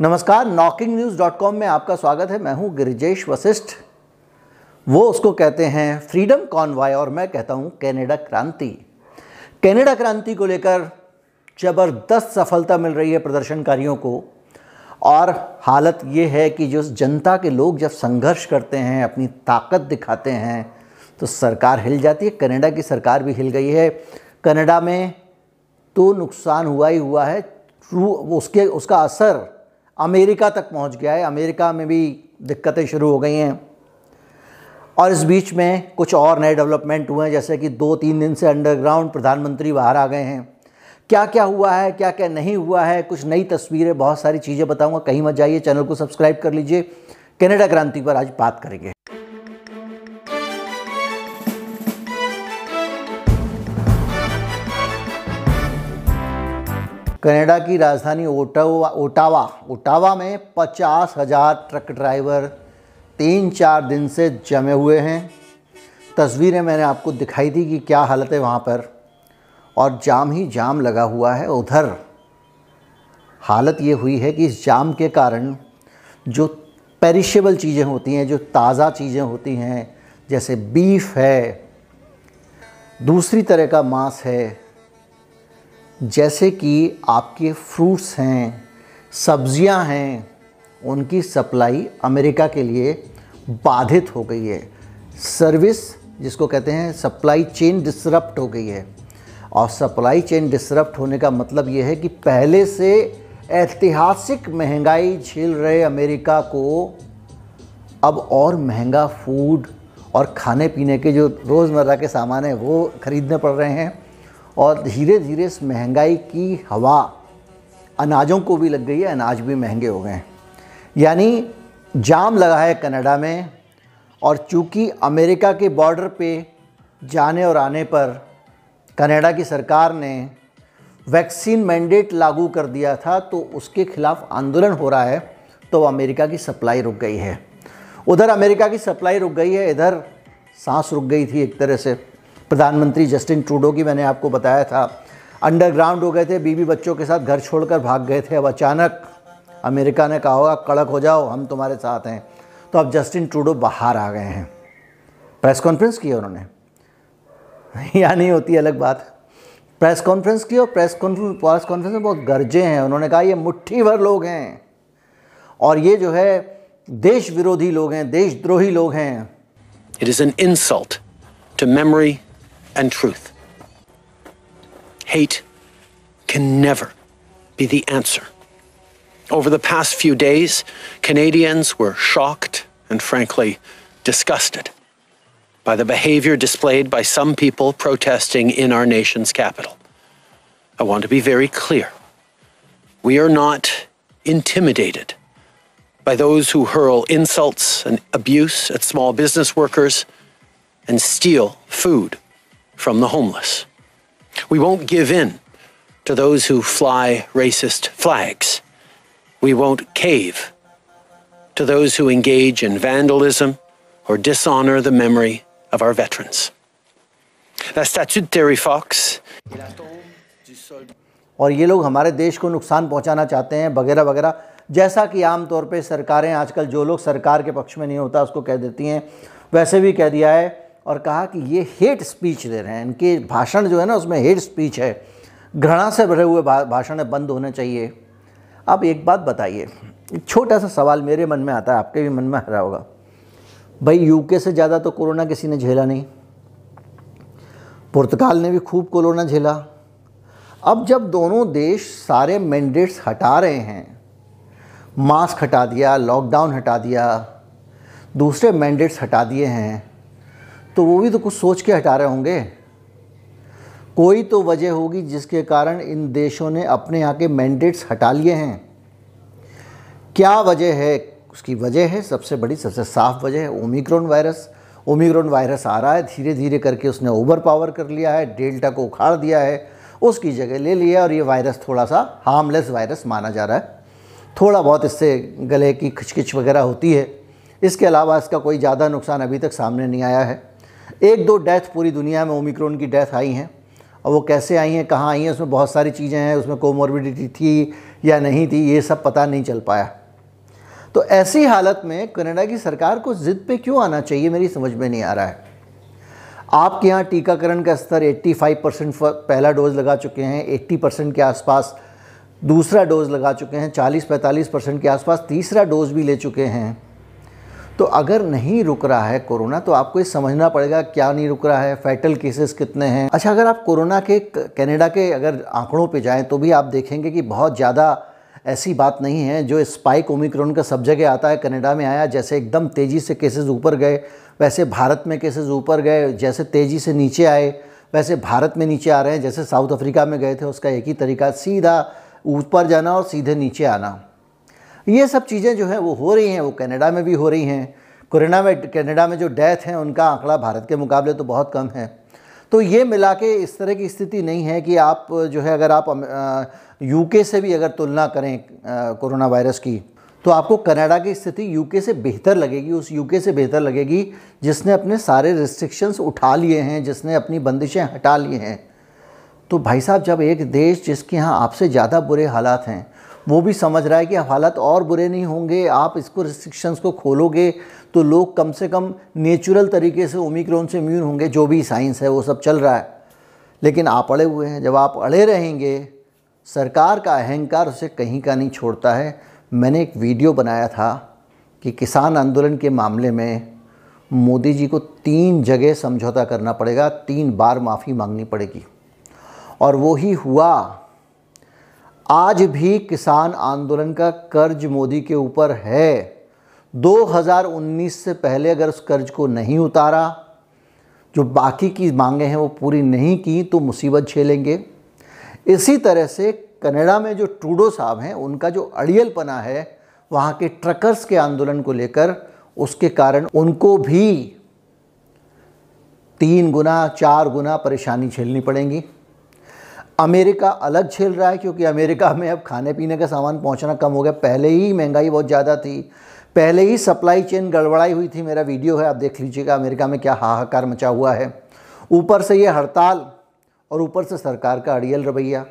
नमस्कार knocking news dot com में आपका स्वागत है। मैं हूँ गिरिजेश वशिष्ठ। वो उसको कहते हैं फ्रीडम कॉन्वाय और मैं कहता हूँ कनाडा क्रांति। कनाडा क्रांति को लेकर ज़बरदस्त सफलता मिल रही है प्रदर्शनकारियों को। और हालत ये है कि जो जनता के लोग जब संघर्ष करते हैं, अपनी ताकत दिखाते हैं तो सरकार हिल जाती है। कनाडा की सरकार भी हिल गई है। कनाडा में तो नुकसान हुआ ही हुआ है। उसके, उसका असर अमेरिका तक पहुँच गया है। अमेरिका में भी दिक्कतें शुरू हो गई हैं। और इस बीच में कुछ और नए डेवलपमेंट हुए हैं, जैसे कि दो तीन दिन से अंडरग्राउंड प्रधानमंत्री बाहर आ गए हैं। क्या क्या हुआ है क्या क्या नहीं हुआ है, कुछ नई तस्वीरें, बहुत सारी चीज़ें बताऊँगा। कहीं मत जाइए, चैनल को सब्सक्राइब कर लीजिए। कनाडा क्रांति पर आज बात करेंगे। कनाडा की राजधानी ओटावा ओटावा ओटावा में पचास हज़ार ट्रक ड्राइवर तीन चार दिन से जमे हुए हैं। तस्वीरें मैंने आपको दिखाई थी कि क्या हालत है वहाँ पर। और जाम ही जाम लगा हुआ है उधर। हालत ये हुई है कि इस जाम के कारण जो पेरिशेबल चीज़ें होती हैं, जो ताज़ा चीज़ें होती हैं, जैसे बीफ है, दूसरी तरह का मांस है जैसे कि आपके फ्रूट्स हैं, सब्ज़ियाँ हैं, उनकी सप्लाई अमेरिका के लिए बाधित हो गई है। सर्विस, जिसको कहते हैं, सप्लाई चेन डिसरप्ट हो गई है। और सप्लाई चेन डिसरप्ट होने का मतलब ये है कि पहले से ऐतिहासिक महँगाई झेल रहे अमेरिका को अब और महँगा फ़ूड और खाने पीने के जो रोज़मर्रा के सामान हैं, वो ख़रीदने पड़ रहे हैं। और धीरे धीरे इस महँगाई की हवा अनाजों को भी लग गई है, अनाज भी महँगे हो गए हैं। यानी जाम लगा है कनाडा में और चूँकि अमेरिका के बॉर्डर पे जाने और आने पर कनाडा की सरकार ने वैक्सीन मैंडेट लागू कर दिया था तो उसके खिलाफ आंदोलन हो रहा है तो अमेरिका की सप्लाई रुक गई है। उधर अमेरिका की सप्लाई रुक गई है, इधर सांस रुक गई थी एक तरह से। प्रधानमंत्री जस्टिन ट्रूडो की मैंने आपको बताया था। अंडरग्राउंड हो गए थे बीबी बच्चों के साथ घर छोड़कर भाग गए थे। अब अचानक अमेरिका ने कहा होगा, कड़क हो जाओ, हम तुम्हारे साथ हैं। तो अब जस्टिन ट्रूडो बाहर आ गए हैं। प्रेस कॉन्फ्रेंस की उन्होंने। या नहीं होती अलग बात। प्रेस कॉन्फ्रेंस की और प्रेस कॉन्फ्रेंस प्रेस कॉन्फ्रेंस में बहुत गर्जे हैं। उन्होंने कहा, ये मुट्ठी भर लोग हैं। और ये जो है, देश विरोधी लोग हैं, देशद्रोही लोग हैं। It is an insult to memory and truth. Hate can never be the answer. Over the past few days, Canadians were shocked and frankly disgusted by the behavior displayed by some people protesting in our nation's capital. I want to be very clear. We are not intimidated by those who hurl insults and abuse at small business workers and steal food from the homeless. We won't give in to those who fly racist flags. We won't cave to those who engage in vandalism or dishonor the memory of our veterans. La statue de Terry Fox. और ये लोग हमारे देश को नुकसान पहुंचाना चाहते हैं वगैरह वगैरह जैसा कि आम तौर पे सरकारें आजकल जो लोग सरकार के पक्ष में नहीं होता उसको कह देती हैं वैसे भी कह दिया है और कहा कि ये हेट स्पीच दे रहे हैं। इनके भाषण जो है ना, उसमें हेट स्पीच है। घृणा से भरे हुए भाषण बंद होने चाहिए। अब एक बात बताइए। एक छोटा सा सवाल मेरे मन में आता है, आपके भी मन में आ रहा होगा। भाई यूके से ज़्यादा तो कोरोना किसी ने झेला नहीं। पुर्तगाल ने भी खूब कोरोना झेला। अब जब दोनों देश सारे मैंडेट्स हटा रहे हैं मास्क हटा दिया लॉकडाउन हटा दिया, दूसरे मैंडेट्स हटा दिए हैं तो वो भी तो कुछ सोच के हटा रहे होंगे। कोई तो वजह होगी जिसके कारण इन देशों ने अपने यहाँ के मैंडेट्स हटा लिए हैं। क्या वजह है? उसकी वजह है, सबसे बड़ी, सबसे साफ़ वजह है ओमिक्रॉन वायरस ओमिक्रॉन वायरस आ रहा है धीरे धीरे करके उसने ओवर पावर कर लिया है डेल्टा को उखाड़ दिया है, उसकी जगह ले लिया और ये वायरस थोड़ा सा हार्मलेस वायरस माना जा रहा है। थोड़ा बहुत इससे गले की खिचकिच वगैरह होती है। इसके अलावा इसका कोई ज़्यादा नुकसान अभी तक सामने नहीं आया है। एक दो डेथ पूरी दुनिया में ओमिक्रॉन की डेथ आई हैं। और वो कैसे आई हैं, कहाँ आई हैं, उसमें बहुत सारी चीज़ें हैं, उसमें कोमोरबिडिटी थी या नहीं थी, ये सब पता नहीं चल पाया। तो ऐसी हालत में कनाडा की सरकार को ज़िद पे क्यों आना चाहिए मेरी समझ में नहीं आ रहा है। आपके यहाँ टीकाकरण का स्तर 85 परसेंट पहला डोज लगा चुके हैं 80 परसेंट के आसपास दूसरा डोज लगा चुके हैं 40-45 परसेंट के आसपास तीसरा डोज भी ले चुके हैं। तो अगर नहीं रुक रहा है कोरोना तो आपको ये समझना पड़ेगा क्या नहीं रुक रहा है फैटल केसेस कितने हैं। अच्छा अगर आप कोरोना के, कनाडा के अगर आंकड़ों पे जाएँ तो भी आप देखेंगे कि बहुत ज़्यादा ऐसी बात नहीं है जो स्पाइक ओमिक्रोन का सब जगह आता है, कनाडा में आया, जैसे एकदम तेज़ी से केसेस ऊपर गए, वैसे भारत में केसेस ऊपर गए, जैसे तेज़ी से नीचे आए, वैसे भारत में नीचे आ रहे हैं, जैसे साउथ अफ्रीका में गए थे, उसका एक ही तरीका, सीधा ऊपर जाना और सीधे नीचे आना। ये सब चीज़ें जो हैं वो हो रही हैं, वो कनाडा में भी हो रही हैं। कोरोना में, कनाडा में जो डेथ हैं, उनका आंकड़ा भारत के मुकाबले तो बहुत कम है। तो ये मिला के इस तरह की स्थिति नहीं है कि आप जो है अगर आप यूके से भी अगर तुलना करें कोरोना वायरस की तो आपको कनाडा की स्थिति यूके से बेहतर लगेगी, उस यूके से बेहतर लगेगी जिसने अपने सारे रिस्ट्रिक्शंस उठा लिए हैं, जिसने अपनी बंदिशें हटा लिए हैं। तो भाई साहब, जब एक देश जिसके यहाँ आपसे ज़्यादा बुरे हालात हैं वो भी समझ रहा है कि हालात और बुरे नहीं होंगे, आप इसको रिस्ट्रिक्शंस को खोलोगे तो लोग कम से कम नेचुरल तरीके से ओमिक्रॉन से इम्यून होंगे, जो भी साइंस है, वो सब चल रहा है। लेकिन आप अड़े हुए हैं, जब आप अड़े रहेंगे, सरकार का अहंकार उसे कहीं का नहीं छोड़ता है। मैंने एक वीडियो बनाया था कि किसान आंदोलन के मामले में मोदी जी को तीन जगह समझौता करना पड़ेगा, तीन बार माफ़ी मांगनी पड़ेगी। और वो ही हुआ आज भी किसान आंदोलन का कर्ज मोदी के ऊपर है। 2019 से पहले अगर उस कर्ज को नहीं उतारा, जो बाकी की मांगे हैं वो पूरी नहीं की तो मुसीबत झेलेंगे। इसी तरह से कनाडा में जो ट्रूडो साहब हैं, उनका जो अड़ियलपना है, वहाँ के ट्रकर्स के आंदोलन को लेकर, उसके कारण उनको भी तीन गुना, चार गुना परेशानी झेलनी पड़ेंगी। अमेरिका अलग झेल रहा है क्योंकि अमेरिका में अब खाने पीने का सामान पहुँचना कम हो गया। पहले ही महँगाई बहुत ज़्यादा थी। पहले ही सप्लाई चेन गड़बड़ाई हुई थी, मेरा वीडियो है, आप देख लीजिएगा अमेरिका में क्या हाहाकार मचा हुआ है। ऊपर से ये हड़ताल और ऊपर से सरकार का अड़ियल रवैया।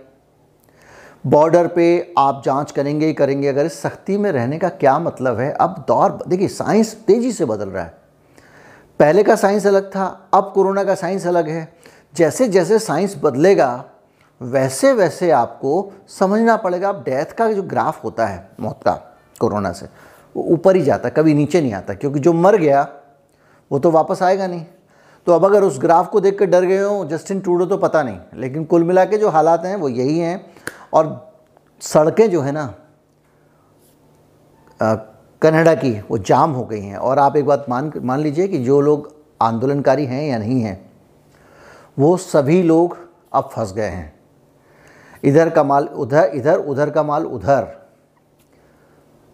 बॉर्डर पे आप जाँच करेंगे ही करेंगे, अगर इस सख्ती में रहने का क्या मतलब है? अब दौर, देखिए साइंस तेज़ी से बदल रहा है। पहले का साइंस अलग था, अब कोरोना का साइंस अलग है। जैसे जैसे साइंस बदलेगा वैसे वैसे आपको समझना पड़ेगा आप डेथ का जो ग्राफ होता है, मौत का, कोरोना से, वो ऊपर ही जाता कभी नीचे नहीं आता, क्योंकि जो मर गया, वो तो वापस आएगा नहीं। तो अब अगर उस ग्राफ को देख कर डर गए हो जस्टिन टूडो तो पता नहीं, लेकिन कुल मिला के जो हालात हैं, वो यही हैं। और सड़कें जो है ना कनाडा की, वो जाम हो गई हैं। और आप एक बात मान मान लीजिए कि जो लोग आंदोलनकारी हैं या नहीं हैं, वो सभी लोग अब फंस गए हैं। इधर का माल उधर, इधर, उधर का माल उधर।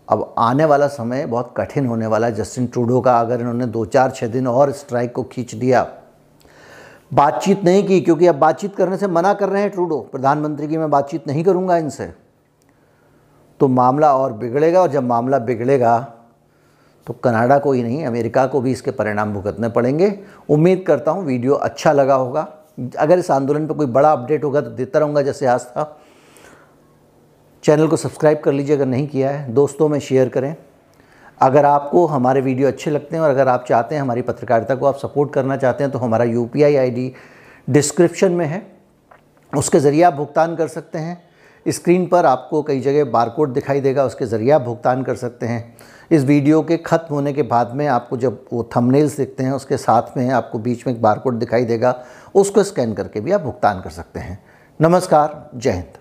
अब आने वाला समय बहुत कठिन होने वाला है। जस्टिन ट्रूडो का अगर इन्होंने दो चार छः दिन और स्ट्राइक को खींच दिया। बातचीत नहीं की, क्योंकि अब बातचीत करने से मना कर रहे हैं ट्रूडो। प्रधानमंत्री की मैं बातचीत नहीं करूँगा इनसे। तो मामला और बिगड़ेगा, और जब मामला बिगड़ेगा तो कनाडा को ही नहीं, अमेरिका को भी इसके परिणाम भुगतने पड़ेंगे। उम्मीद करता हूँ वीडियो अच्छा लगा होगा। अगर इस आंदोलन पर कोई बड़ा अपडेट होगा तो देता रहूँगा जैसे आज था। चैनल को सब्सक्राइब कर लीजिए अगर नहीं किया है। दोस्तों में शेयर करें। अगर आपको हमारे वीडियो अच्छे लगते हैं और अगर आप चाहते हैं हमारी पत्रकारिता को आप सपोर्ट करना चाहते हैं तो हमारा यू पी आई डिस्क्रिप्शन में है। उसके ज़रिए आप भुगतान कर सकते हैं। स्क्रीन पर आपको कई जगह बारकोड दिखाई देगा, उसके ज़रिए आप भुगतान कर सकते हैं। इस वीडियो के ख़त्म होने के बाद में आपको जब वो थंबनेल्स दिखते हैं, उसके साथ में आपको बीच में एक बारकोड दिखाई देगा, उसको स्कैन करके भी आप भुगतान कर सकते हैं। नमस्कार, जय हिंद।